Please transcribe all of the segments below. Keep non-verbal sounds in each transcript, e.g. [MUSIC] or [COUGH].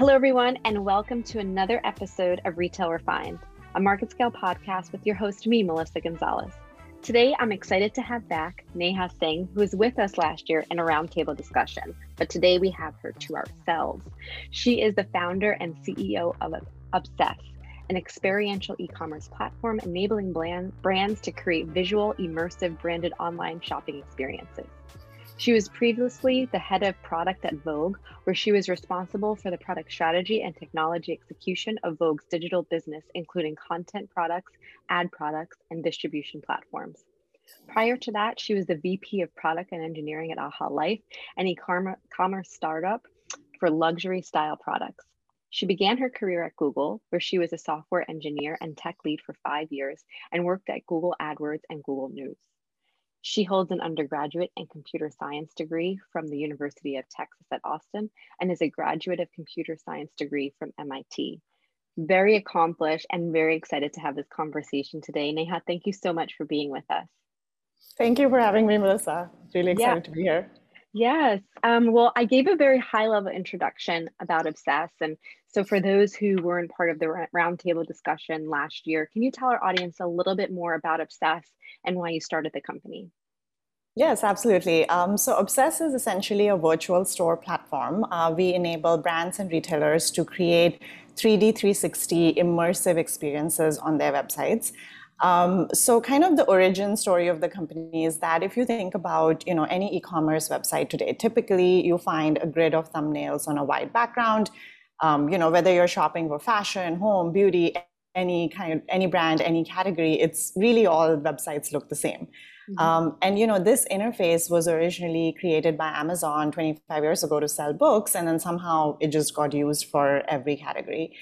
Hello, everyone, and welcome to another episode of Retail Refined, a MarketScale podcast with your host, me, Melissa Gonzalez. Today, I'm excited to have back Neha Singh, who was with us last year in a roundtable discussion, but today we have her to ourselves. She is the founder and CEO of Obsess, an experiential e commerce platform enabling brands to create visual, immersive, branded online shopping experiences. She was previously the head of product at Vogue, where she was responsible for the product strategy and technology execution of Vogue's digital business, including content products, ad products, and distribution platforms. Prior to that, she was the VP of product and engineering at Aha Life, an e commerce startup for luxury style products. She began her career at Google, where she was a software engineer and tech lead for five years and worked at Google AdWords and Google News. She holds an undergraduate and computer science degree from the University of Texas at Austin and is a graduate of computer science degree from MIT. Very accomplished and very excited to have this conversation today. Neha, thank you so much for being with us. Thank you for having me, Melissa. Really excited yeah. to be here. Yes. Um, well, I gave a very high level introduction about Obsess. And so, for those who weren't part of the roundtable discussion last year, can you tell our audience a little bit more about Obsess and why you started the company? Yes, absolutely. Um, so, Obsess is essentially a virtual store platform. Uh, we enable brands and retailers to create 3D 360 immersive experiences on their websites. Um, so kind of the origin story of the company is that if you think about you know any e-commerce website today, typically you find a grid of thumbnails on a white background. Um, you know whether you're shopping for fashion, home, beauty, any kind of any brand, any category, it's really all websites look the same. Mm-hmm. Um, and you know this interface was originally created by Amazon 25 years ago to sell books, and then somehow it just got used for every category.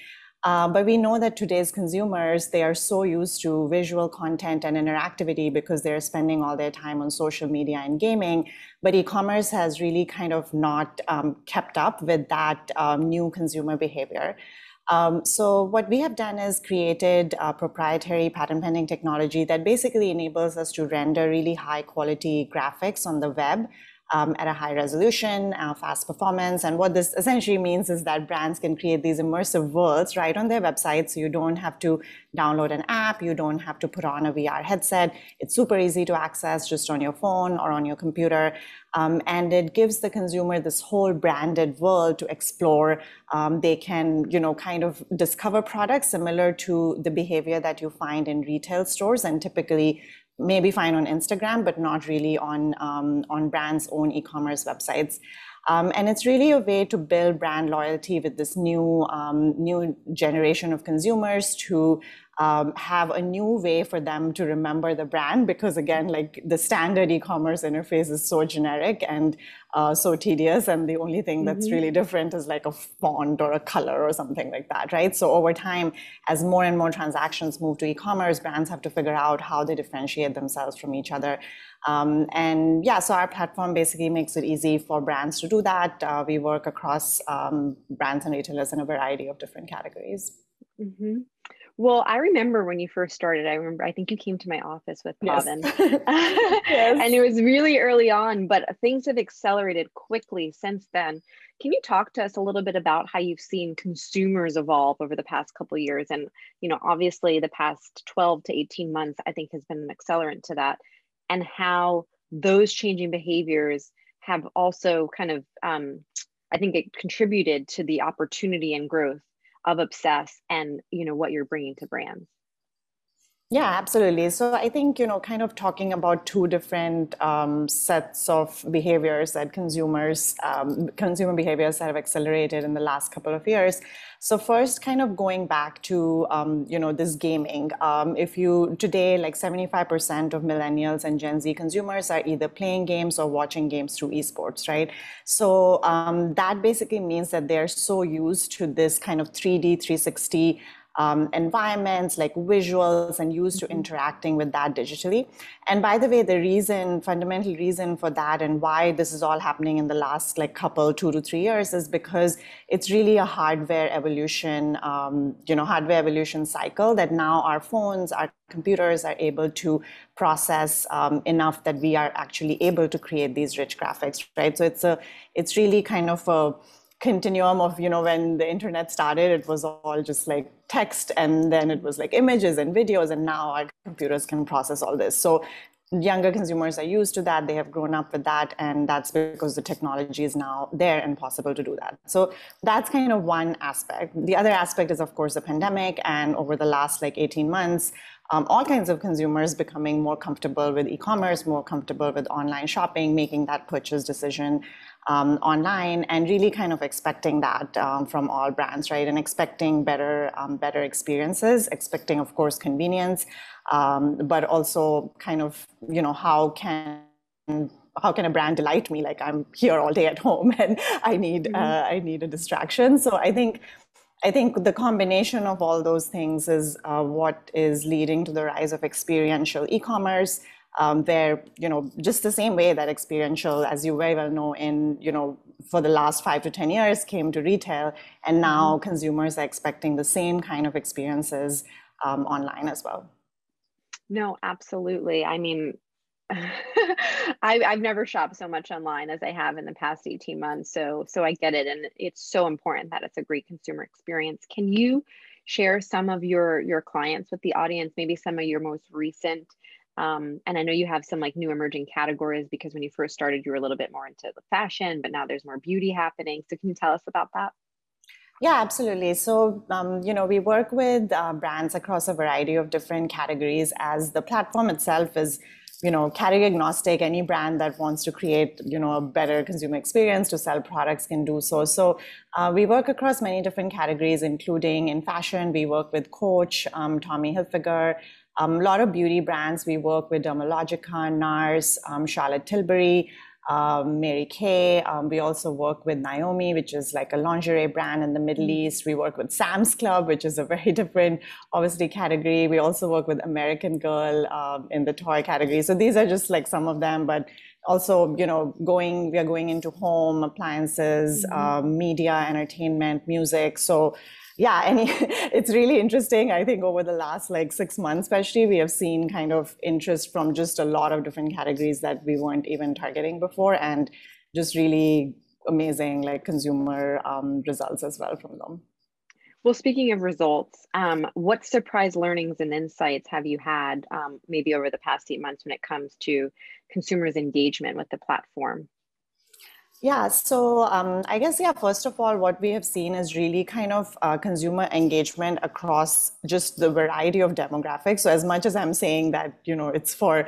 Uh, but we know that today's consumers, they are so used to visual content and interactivity because they're spending all their time on social media and gaming. But e-commerce has really kind of not um, kept up with that um, new consumer behavior. Um, so what we have done is created proprietary patent pending technology that basically enables us to render really high quality graphics on the web um, at a high resolution, uh, fast performance. And what this essentially means is that brands can create these immersive worlds right on their website. So you don't have to download an app, you don't have to put on a VR headset. It's super easy to access just on your phone or on your computer. Um, and it gives the consumer this whole branded world to explore. Um, they can, you know, kind of discover products similar to the behavior that you find in retail stores and typically maybe fine on Instagram, but not really on, um, on brands' own e-commerce websites. Um, and it's really a way to build brand loyalty with this new um, new generation of consumers to um, have a new way for them to remember the brand because again like the standard e-commerce interface is so generic and uh, so tedious and the only thing that's mm-hmm. really different is like a font or a color or something like that right so over time as more and more transactions move to e-commerce brands have to figure out how they differentiate themselves from each other um, and yeah so our platform basically makes it easy for brands to do that uh, we work across um, brands and retailers in a variety of different categories mm-hmm. Well, I remember when you first started. I remember I think you came to my office with Pavan, yes. [LAUGHS] yes. and it was really early on. But things have accelerated quickly since then. Can you talk to us a little bit about how you've seen consumers evolve over the past couple years? And you know, obviously, the past twelve to eighteen months, I think, has been an accelerant to that, and how those changing behaviors have also kind of, um, I think, it contributed to the opportunity and growth of obsess and you know what you're bringing to brands yeah, absolutely. So I think, you know, kind of talking about two different um, sets of behaviors that consumers, um, consumer behaviors that have accelerated in the last couple of years. So first, kind of going back to, um, you know, this gaming. Um, if you, today, like 75% of millennials and Gen Z consumers are either playing games or watching games through esports, right? So um, that basically means that they're so used to this kind of 3D, 360 um, environments, like visuals, and used to mm-hmm. interacting with that digitally. And by the way, the reason, fundamental reason for that, and why this is all happening in the last like couple, two to three years, is because it's really a hardware evolution, um, you know, hardware evolution cycle that now our phones, our computers are able to process um, enough that we are actually able to create these rich graphics, right? So it's a, it's really kind of a continuum of you know when the internet started it was all just like text and then it was like images and videos and now our computers can process all this. So younger consumers are used to that. They have grown up with that and that's because the technology is now there and possible to do that. So that's kind of one aspect. The other aspect is of course the pandemic and over the last like 18 months um, all kinds of consumers becoming more comfortable with e-commerce more comfortable with online shopping making that purchase decision um, online and really kind of expecting that um, from all brands, right? And expecting better, um, better experiences, expecting, of course, convenience, um, but also kind of, you know, how can how can a brand delight me? Like I'm here all day at home [LAUGHS] and I need mm-hmm. uh, I need a distraction. So I think I think the combination of all those things is uh, what is leading to the rise of experiential e-commerce um, where you know just the same way that experiential as you very well know in you know for the last five to ten years came to retail and now mm-hmm. consumers are expecting the same kind of experiences um, online as well no absolutely i mean [LAUGHS] I, I've never shopped so much online as I have in the past 18 months. So, so I get it. And it's so important that it's a great consumer experience. Can you share some of your, your clients with the audience, maybe some of your most recent um, and I know you have some like new emerging categories because when you first started, you were a little bit more into the fashion, but now there's more beauty happening. So can you tell us about that? Yeah, absolutely. So, um, you know, we work with uh, brands across a variety of different categories as the platform itself is, you know, category agnostic. Any brand that wants to create, you know, a better consumer experience to sell products can do so. So, uh, we work across many different categories, including in fashion, we work with Coach, um, Tommy Hilfiger, a lot of beauty brands. We work with Dermalogica, NARS, um, Charlotte Tilbury, um, Mary Kay. Um, we also work with Nayomi, which is like a lingerie brand in the Middle mm-hmm. East. We work with Sam's Club, which is a very [LAUGHS] different, obviously, category. We also work with American Girl um, in the toy category. So these are just like some of them, but also, you know, going, we are going into home appliances, mm-hmm. Um, media, entertainment, music. So yeah, and [LAUGHS] it's really interesting. I think over the last like six months, especially, we have seen kind of interest from just a lot of different categories that we weren't even targeting before, and just really amazing like consumer um, results as well from them. Well, speaking of results, um, what surprise learnings and insights have you had um, maybe over the past eight months when it comes to consumers' engagement with the platform? Yeah, so um, I guess, yeah, first of all, what we have seen is really kind of uh, consumer engagement across just the variety of demographics. So, as much as I'm saying that, you know, it's for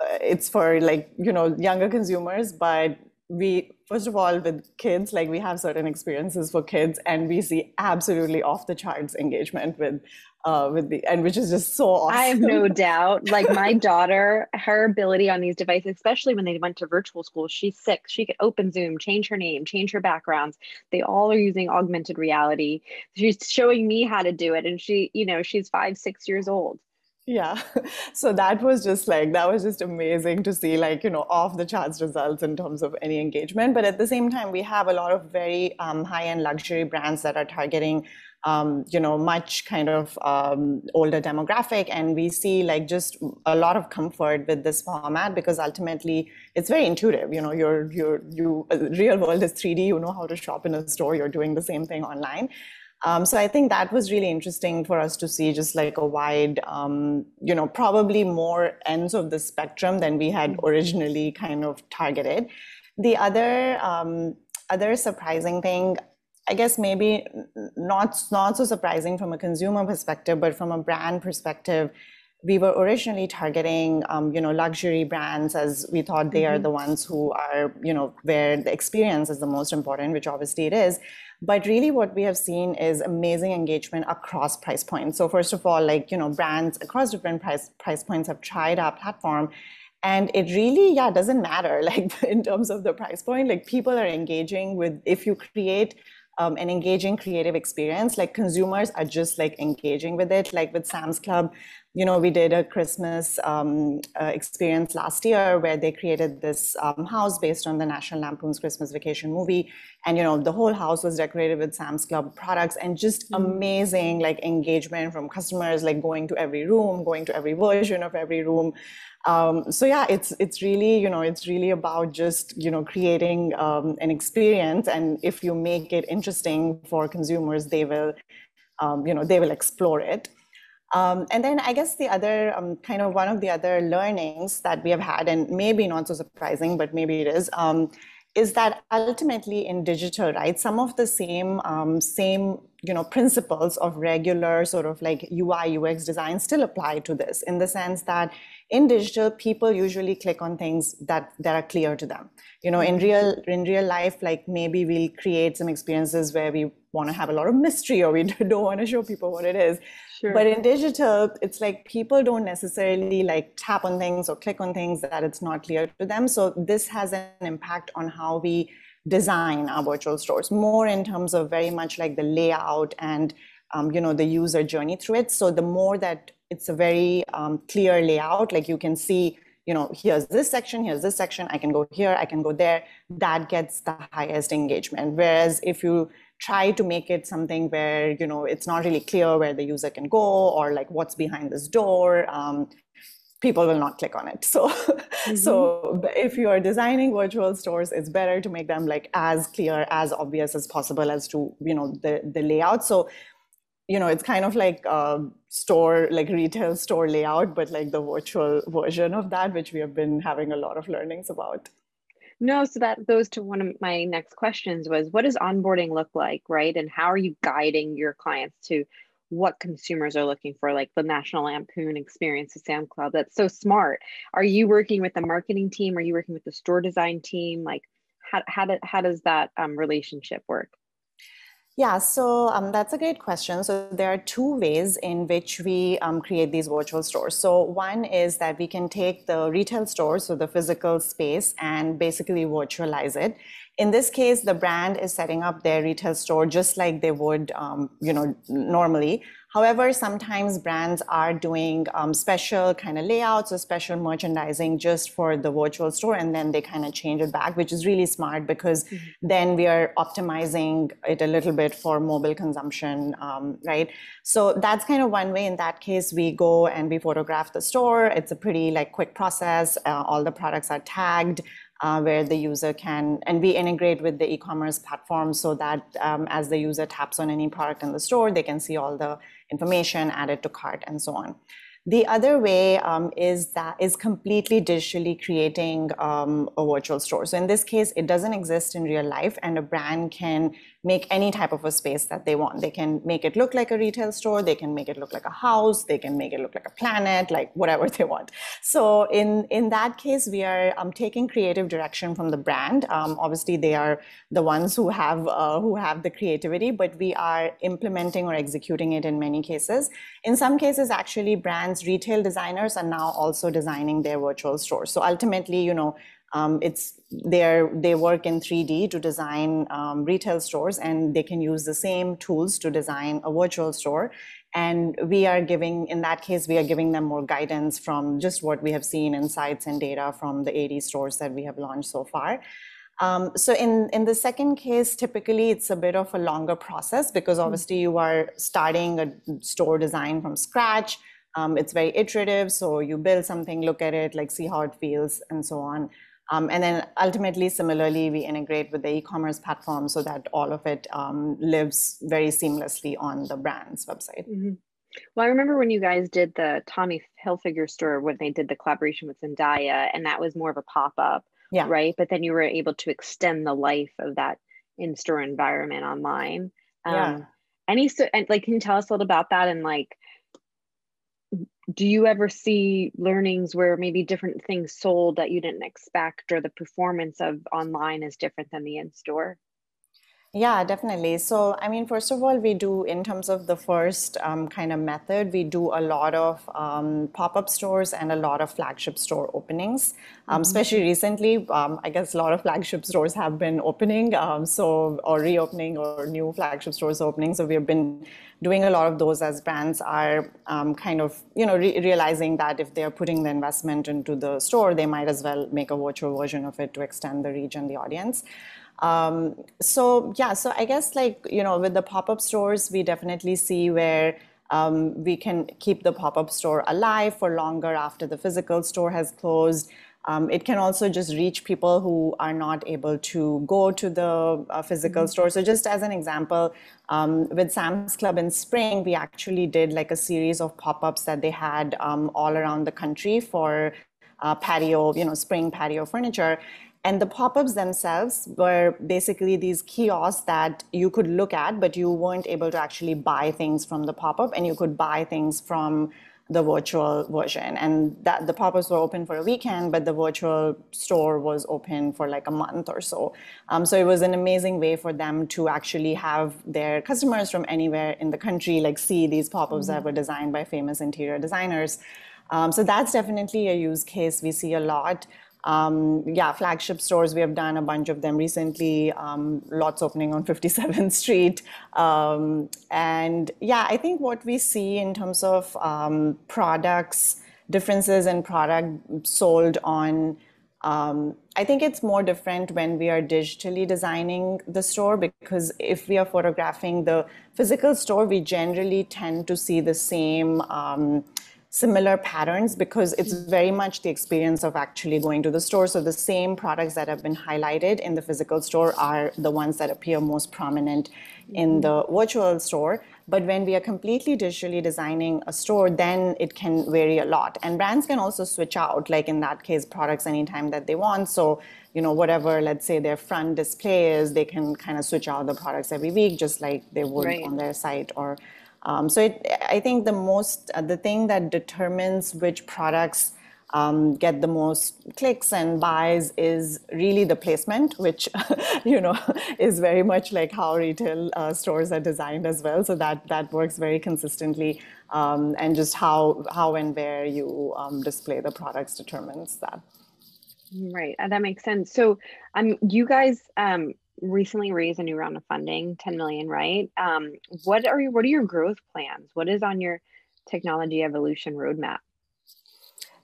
uh, it's for like you know younger consumers but we first of all with kids like we have certain experiences for kids and we see absolutely off the charts engagement with uh, with the and which is just so awesome. I have no doubt. Like my [LAUGHS] daughter, her ability on these devices, especially when they went to virtual school, she's six. She could open Zoom, change her name, change her backgrounds. They all are using augmented reality. She's showing me how to do it, and she, you know, she's five, six years old. Yeah. [LAUGHS] So that was just like, that was just amazing to see, like, you know, off the charts results in terms of any engagement. But at the same time, we have a lot of very um, high end luxury brands that are targeting um, you know, much kind of um, older demographic. And we see like just a lot of comfort with this format because ultimately it's very intuitive. You know, you're, you're, you, uh, real world is 3D, you know how to shop in a store, you're doing the same thing online. Um, so I think that was really interesting for us to see just like a wide, um, you know, probably more ends of the spectrum than we had mm-hmm. originally kind of targeted. The other um, other surprising thing I guess maybe not not so surprising from a consumer perspective, but from a brand perspective, we were originally targeting um, you know luxury brands as we thought they mm-hmm. are the ones who are you know where the experience is the most important, which obviously it is. But really, what we have seen is amazing engagement across price points. So first of all, like you know, brands across different price price points have tried our platform and it really yeah doesn't matter [LAUGHS] like in terms of the price point like people are engaging with if you create um, an engaging creative experience. Like consumers are just like engaging with it. Like with Sam's Club, you know, we did a Christmas um, uh, experience last year where they created this um, house based on the National Lampoon's Christmas Vacation movie, and you know, the whole house was decorated with Sam's Club products, and just mm. amazing like engagement from customers, like going to every room, going to every version of every room. Um, so yeah, it's it's really you know it's really about just you know creating um, an experience, and if you make it interesting for consumers, they will um, you know they will explore it. Um, and then I guess the other um, kind of one of the other learnings that we have had, and maybe not so surprising, but maybe it is, um, is that ultimately in digital, right, some of the same same you know principles of regular sort of like UI UX design still apply to this in the sense that in digital people usually click on things that that are clear to them you know in real in real life like maybe we'll create some experiences where we want to have a lot of mystery or we [LAUGHS] don't want to show people what it is Sure. But in digital, it's like people don't necessarily like tap on things or click on things that it's not clear to them. So this has an impact on how we design our virtual stores, more in terms of very much like the layout and um, you know the user journey through it. So the more that it's a very um, clear layout, like you can see, you know, here's this section, here's this section, I can go here, I can go there. That gets the highest engagement. Whereas if you try to make it something where you know it's not really clear where the user can go or like what's behind this door um, people will not click on it [LAUGHS] so mm-hmm. so if you are designing virtual stores it's better to make them like as clear as obvious as possible as to you know the the layout so you know it's kind of like a store like retail store layout but like the virtual version of that which we have been having a lot of learnings about no, so that goes to one of my next questions was what does onboarding look like, right? And how are you guiding your clients to what consumers are looking for, like the National Lampoon experience with Sam Club? That's so smart. Are you working with the marketing team? Are you working with the store design team? Like, how how, do, how does that um, relationship work? Yeah, so um, that's a great question. So there are two ways in which we um, create these virtual stores. So one is that we can take the retail store, so the physical space, and basically virtualize it. In this case, the brand is setting up their retail store just like they would, um, you know, normally. However, sometimes brands are doing um, special kind of layouts or special merchandising just for the virtual store, and then they kind of change it back, which is really smart because mm-hmm. then we are optimizing it a little bit for mobile consumption, um, right? So that's kind of one way. In that case, we go and we photograph the store. It's a pretty like quick process. Uh, all the products are tagged where the user can, and we integrate with the e-commerce platform so that um, as the user taps on any product in the store, they can see all the information, add it to cart, and so on. The other way um, is that is completely digitally creating um, a virtual store. So in this case, it doesn't exist in real life, and a brand can make any type of a space that they want. They can make it look like a retail store, they can make it look like a house, they can make it look like a planet, like whatever they want. So in, in that case, we are um, taking creative direction from the brand. Um, obviously, they are the ones who have uh, who have the creativity, but we are implementing or executing it in many cases. In some cases, actually, brands, retail designers are now also designing their virtual stores. So ultimately, you know, um, it's they're, they work in 3D to design um, retail stores, and they can use the same tools to design a virtual store. And we are giving, in that case, we are giving them more guidance from just what we have seen insights and data from the 80 stores that we have launched so far. Um, so in, in the second case, typically it's a bit of a longer process because hmm. obviously you are starting a store design from scratch. Um, it's very iterative. So you build something, look at it, like see how it feels and so on. Um, and then ultimately, similarly, we integrate with the e-commerce platform so that all of it um, lives very seamlessly on the brand's website. Mm-hmm. Well, I remember when you guys did the Tommy Hilfiger store when they did the collaboration with Zendaya, and that was more of a pop up, yeah. right? But then you were able to extend the life of that in-store environment online. Um, yeah. Any so, and like, can you tell us a little about that and like do you ever see learnings where maybe different things sold that you didn't expect or the performance of online is different than the in-store Yeah, definitely. So, I mean, first of all, we do, in terms of the first um, kind of method, we do a lot of um, pop up stores and a lot of flagship store openings. Um, mm-hmm. Especially recently, um, I guess a lot of flagship stores have been opening, um, so or reopening or new flagship stores opening. So, we've been doing a lot of those as brands are um, kind of, you know, re- realizing that if they're putting the investment into the store, they might as well make a virtual version of it to extend the reach and the audience. Um, so yeah, so I guess like you know with the pop-up stores, we definitely see where um, we can keep the pop-up store alive for longer after the physical store has closed. Um, it can also just reach people who are not able to go to the uh, physical mm-hmm. store. So, just as an example, um, with Sam's Club in spring, we actually did like a series of pop ups that they had um, all around the country for uh, patio, you know, spring patio furniture. And the pop ups themselves were basically these kiosks that you could look at, but you weren't able to actually buy things from the pop up, and you could buy things from the virtual version. And that the pop ups were open for a weekend, but the virtual store was open for like a month or so. Um, so it was an amazing way for them to actually have their customers from anywhere in the country like see these pop ups mm-hmm. that were designed by famous interior designers. Um, so that's definitely a use case we see a lot. Um, yeah, flagship stores, we have done a bunch of them recently, um, lots opening on [LAUGHS] 57th Street. Um, and yeah, I think what we see in terms of um, products, differences in product sold on, um, I think it's more different when we are digitally designing the store because if we are photographing the physical store, we generally tend to see the same um, similar patterns because it's hmm. very much the experience of actually going to the store. So the same products that have been highlighted in the physical store are the ones that appear most prominent in hmm. the virtual store. But when we are completely digitally designing a store, then it can vary a lot. And brands can also switch out, like in that case, products anytime that they want. So, you know, whatever, let's say their front display is, they can kind of switch out the products every week, just like they would right. on their site or um, so it, I think the most, uh, the thing that determines which products um, get the most clicks and buys is really the placement, which [LAUGHS] you know [LAUGHS] is very much like how retail uh, stores are designed as well. So that that works very consistently, um, and just how how and where you um, display the products determines that. Right, uh, that makes sense. So, um, you guys um, recently raised a new round of funding, 10 million, right? Um, what are your, what are your growth plans? What is on your technology evolution roadmap?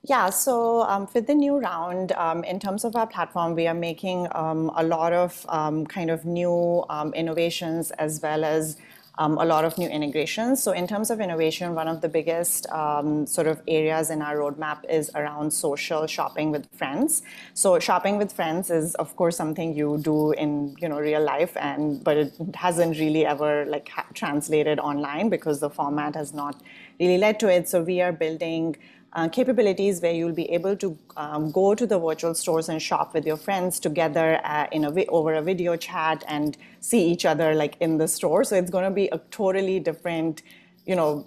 Yeah, so um, for the new round, um, in terms of our platform, we are making um, a lot of um, kind of new um, innovations as well as um, a lot of new integrations. So in terms of innovation, one of the biggest um, sort of areas in our roadmap is around social shopping with friends. So shopping with friends is, of course, something you do in you know real life, and but it hasn't really ever like translated online because the format has not really led to it. So we are building uh, capabilities where you'll be able to um, go to the virtual stores and shop with your friends together uh, in a over a video chat and see each other like in the store. So it's going to be a totally different, you know,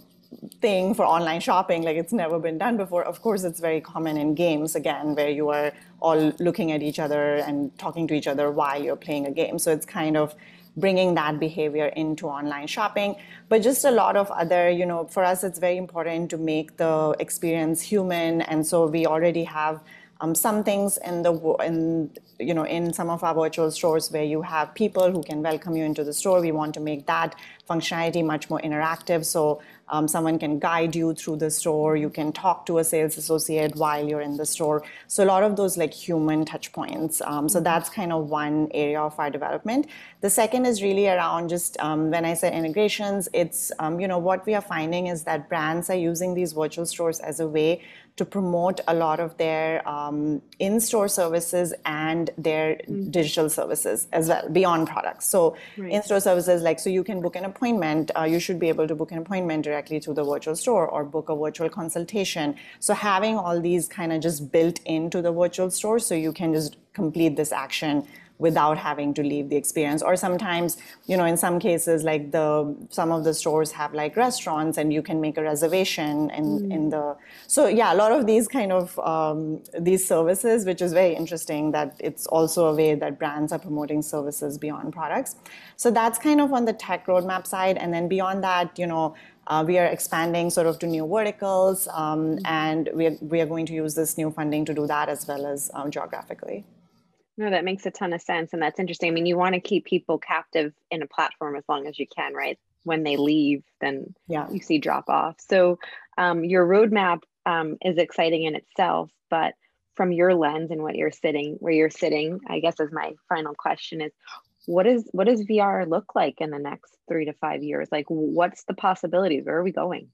thing for online shopping. Like it's never been done before. Of course it's very common in games again where you are all looking at each other and talking to each other while you're playing a game. So it's kind of bringing that behavior into online shopping. But just a lot of other you know for us it's very important to make the experience human. And so we already have um, some things in the in you know in some of our virtual stores where you have people who can welcome you into the store we want to make that functionality much more interactive so um, someone can guide you through the store. You can talk to a sales associate while you're in the store. So a lot of those like human touch points. Um, so that's kind of one area of our development. The second is really around just um, when I said integrations, it's um, you know what we are finding is that brands are using these virtual stores as a way to promote a lot of their um, in-store services and their mm. digital services as well beyond products. So right. in-store services, like so you can book an appointment. Uh, you should be able to book an appointment directly through the virtual store or book a virtual consultation. So having all these kind of just built into the virtual store, so you can just complete this action without having to leave the experience or sometimes you know in some cases like the some of the stores have like restaurants and you can make a reservation in mm. in the so yeah a lot of these kind of um, these services which is very interesting that it's also a way that brands are promoting services beyond products so that's kind of on the tech roadmap side and then beyond that you know uh, we are expanding sort of to new verticals, um, mm-hmm. and we are, we are going to use this new funding to do that as well as um, geographically. No, that makes a ton of sense. And that's interesting. I mean, you want to keep people captive in a platform as long as you can, right? When they leave, then yeah. you see drop off. So um, your roadmap um, is exciting in itself, but from your lens and what you're sitting, where you're sitting, I guess is my final question is what is what does VR look like in the next three to five years? Like, what's the possibilities? Where are we going?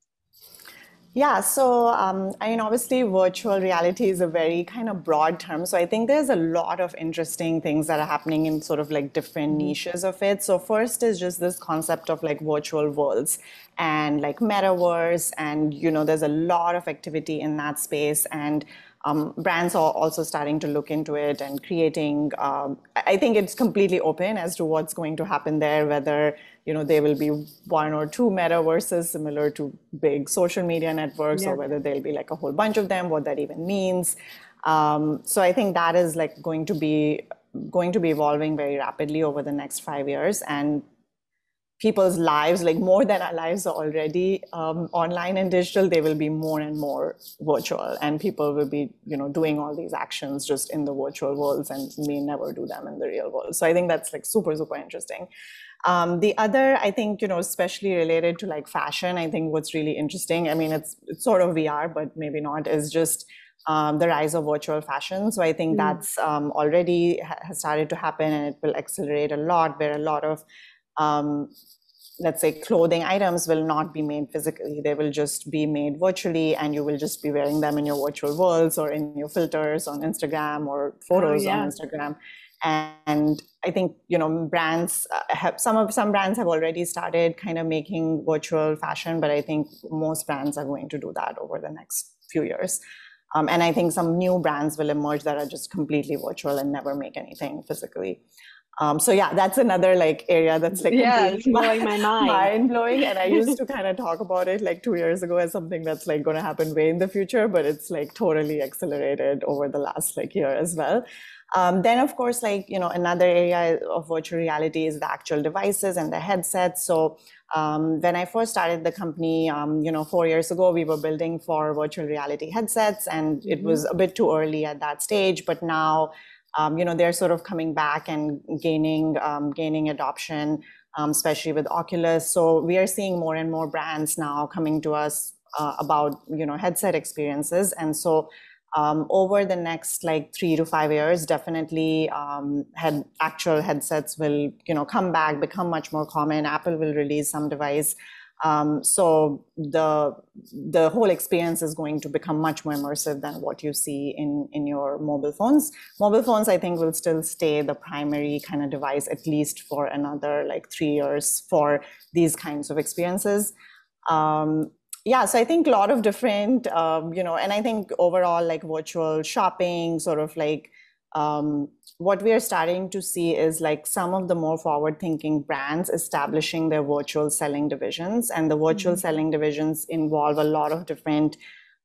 Yeah, so um, I mean, obviously, virtual reality is a very kind of broad term. So I think there's a lot of interesting things that are happening in sort of like different mm-hmm. niches of it. So first is just this concept of like virtual worlds and like metaverse, and you know, there's a lot of activity in that space and um, brands are also starting to look into it and creating. Um, I think it's completely open as to what's going to happen there. Whether you know there will be one or two metaverses similar to big social media networks, yeah. or whether there'll be like a whole bunch of them. What that even means. Um, so I think that is like going to be going to be evolving very rapidly over the next five years, and people's lives, like more than our lives are already um, online and digital, they will be more and more virtual, and people will be, you know, doing all these actions just in the virtual worlds and may never do them in the real world. So I think that's like super, super interesting. Um, the other, I think, you know, especially related to like fashion, I think what's really interesting. I mean, it's it's sort of VR, but maybe not. Is just um, the rise of virtual fashion. So I think mm. that's um, already ha- has started to happen, and it will accelerate a lot. Where a lot of um, let's say clothing items will not be made physically. They will just be made virtually and you will just be wearing them in your virtual worlds or in your filters on instagram or photos oh, yeah. on instagram. And i think you know brands uh, have some of some brands have already started kind of making virtual fashion but i think most brands are going to do that over the next few years. Um, and i think some new brands will emerge that are just completely virtual and never make anything physically um, so yeah, that's another like area that's like yeah, [LAUGHS] blowing my [LAUGHS] mind, mind blowing. And I used to [LAUGHS] kind of talk about it like two years ago as something that's like going to happen way in the future, but it's like totally accelerated over the last like year as well. Um, then of course, like you know, another area of virtual reality is the actual devices and the headsets. So um, when I first started the company, um, you know, four years ago, we were building for virtual reality headsets, and it mm-hmm. was a bit too early at that stage. But now you know, they're sort of coming back and gaining um, gaining adoption, um, especially with Oculus. So we are seeing more and more brands now coming to us uh, about you know headset experiences, and so. Um, over the next like three to five years, definitely um, actual headsets will you know come back, become much more common. Apple will release some device um, so the the whole experience is going to become much more immersive than what you see in in your mobile phones. Mobile phones, I think, will still stay the primary kind of device at least for another like three years for these kinds of experiences. Um, yeah, so I think a lot of different, um, you know, and I think overall like virtual shopping, sort of like um, what we are starting to see is like some of the more forward thinking brands establishing their virtual selling divisions and the virtual mm-hmm. selling divisions involve a lot of different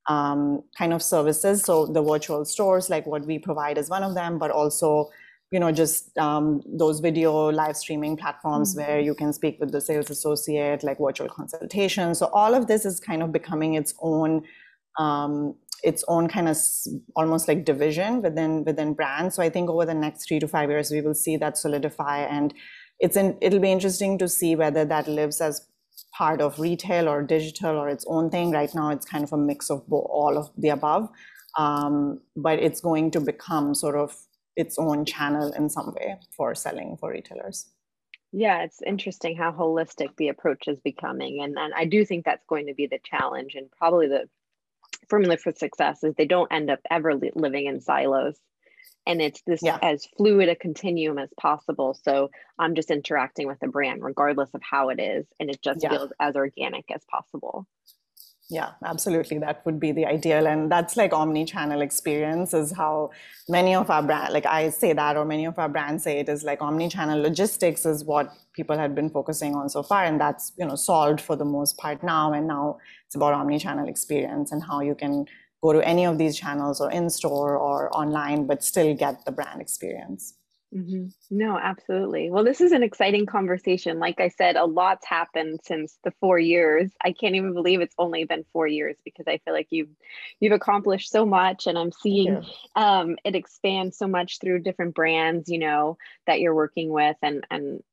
um, kind of services so the virtual stores like what we provide is one of them but also you know just um, those video live streaming platforms mm-hmm. where you can speak with the sales associate like virtual consultation so all of this is kind of becoming its own um, its own kind of almost like division within within brands. So I think over the next three to five years, we will see that solidify, and it's in, it'll be interesting to see whether that lives as part of retail or digital or its own thing. Right now, it's kind of a mix of all of the above, um, but it's going to become sort of its own channel in some way for selling for retailers. Yeah, it's interesting how holistic the approach is becoming. And, and I do think that's going to be the challenge and probably the formula for success is they don't end up ever li- living in silos and it's this yeah. as fluid a continuum as possible so i'm just interacting with the brand regardless of how it is and it just yeah. feels as organic as possible Yeah, absolutely. That would be the ideal. And that's like omni-channel experience is how many of our brand like I say that or many of our brands say it is like omni-channel logistics is what people had been focusing on so far. And that's, you know, solved for the most part now. And now it's about omni-channel experience and how you can go to any of these channels or in store or online, but still get the brand experience. Mm-hmm. No, absolutely. Well, this is an exciting conversation. Like I said, a lot's happened since the four years. I can't even believe it's only been four years because I feel like you've you've accomplished so much, and I'm seeing um, it expand so much through different brands. You know that you're working with, and and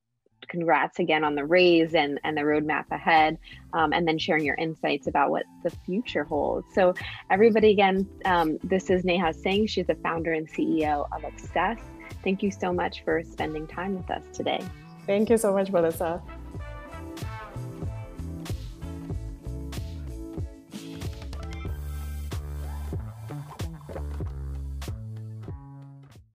congrats again on the raise and and the roadmap ahead, um, and then sharing your insights about what the future holds. So, everybody, again, um, this is Neha Singh. She's the founder and CEO of Obsess. Thank you so much for spending time with us today. Thank you so much, Melissa.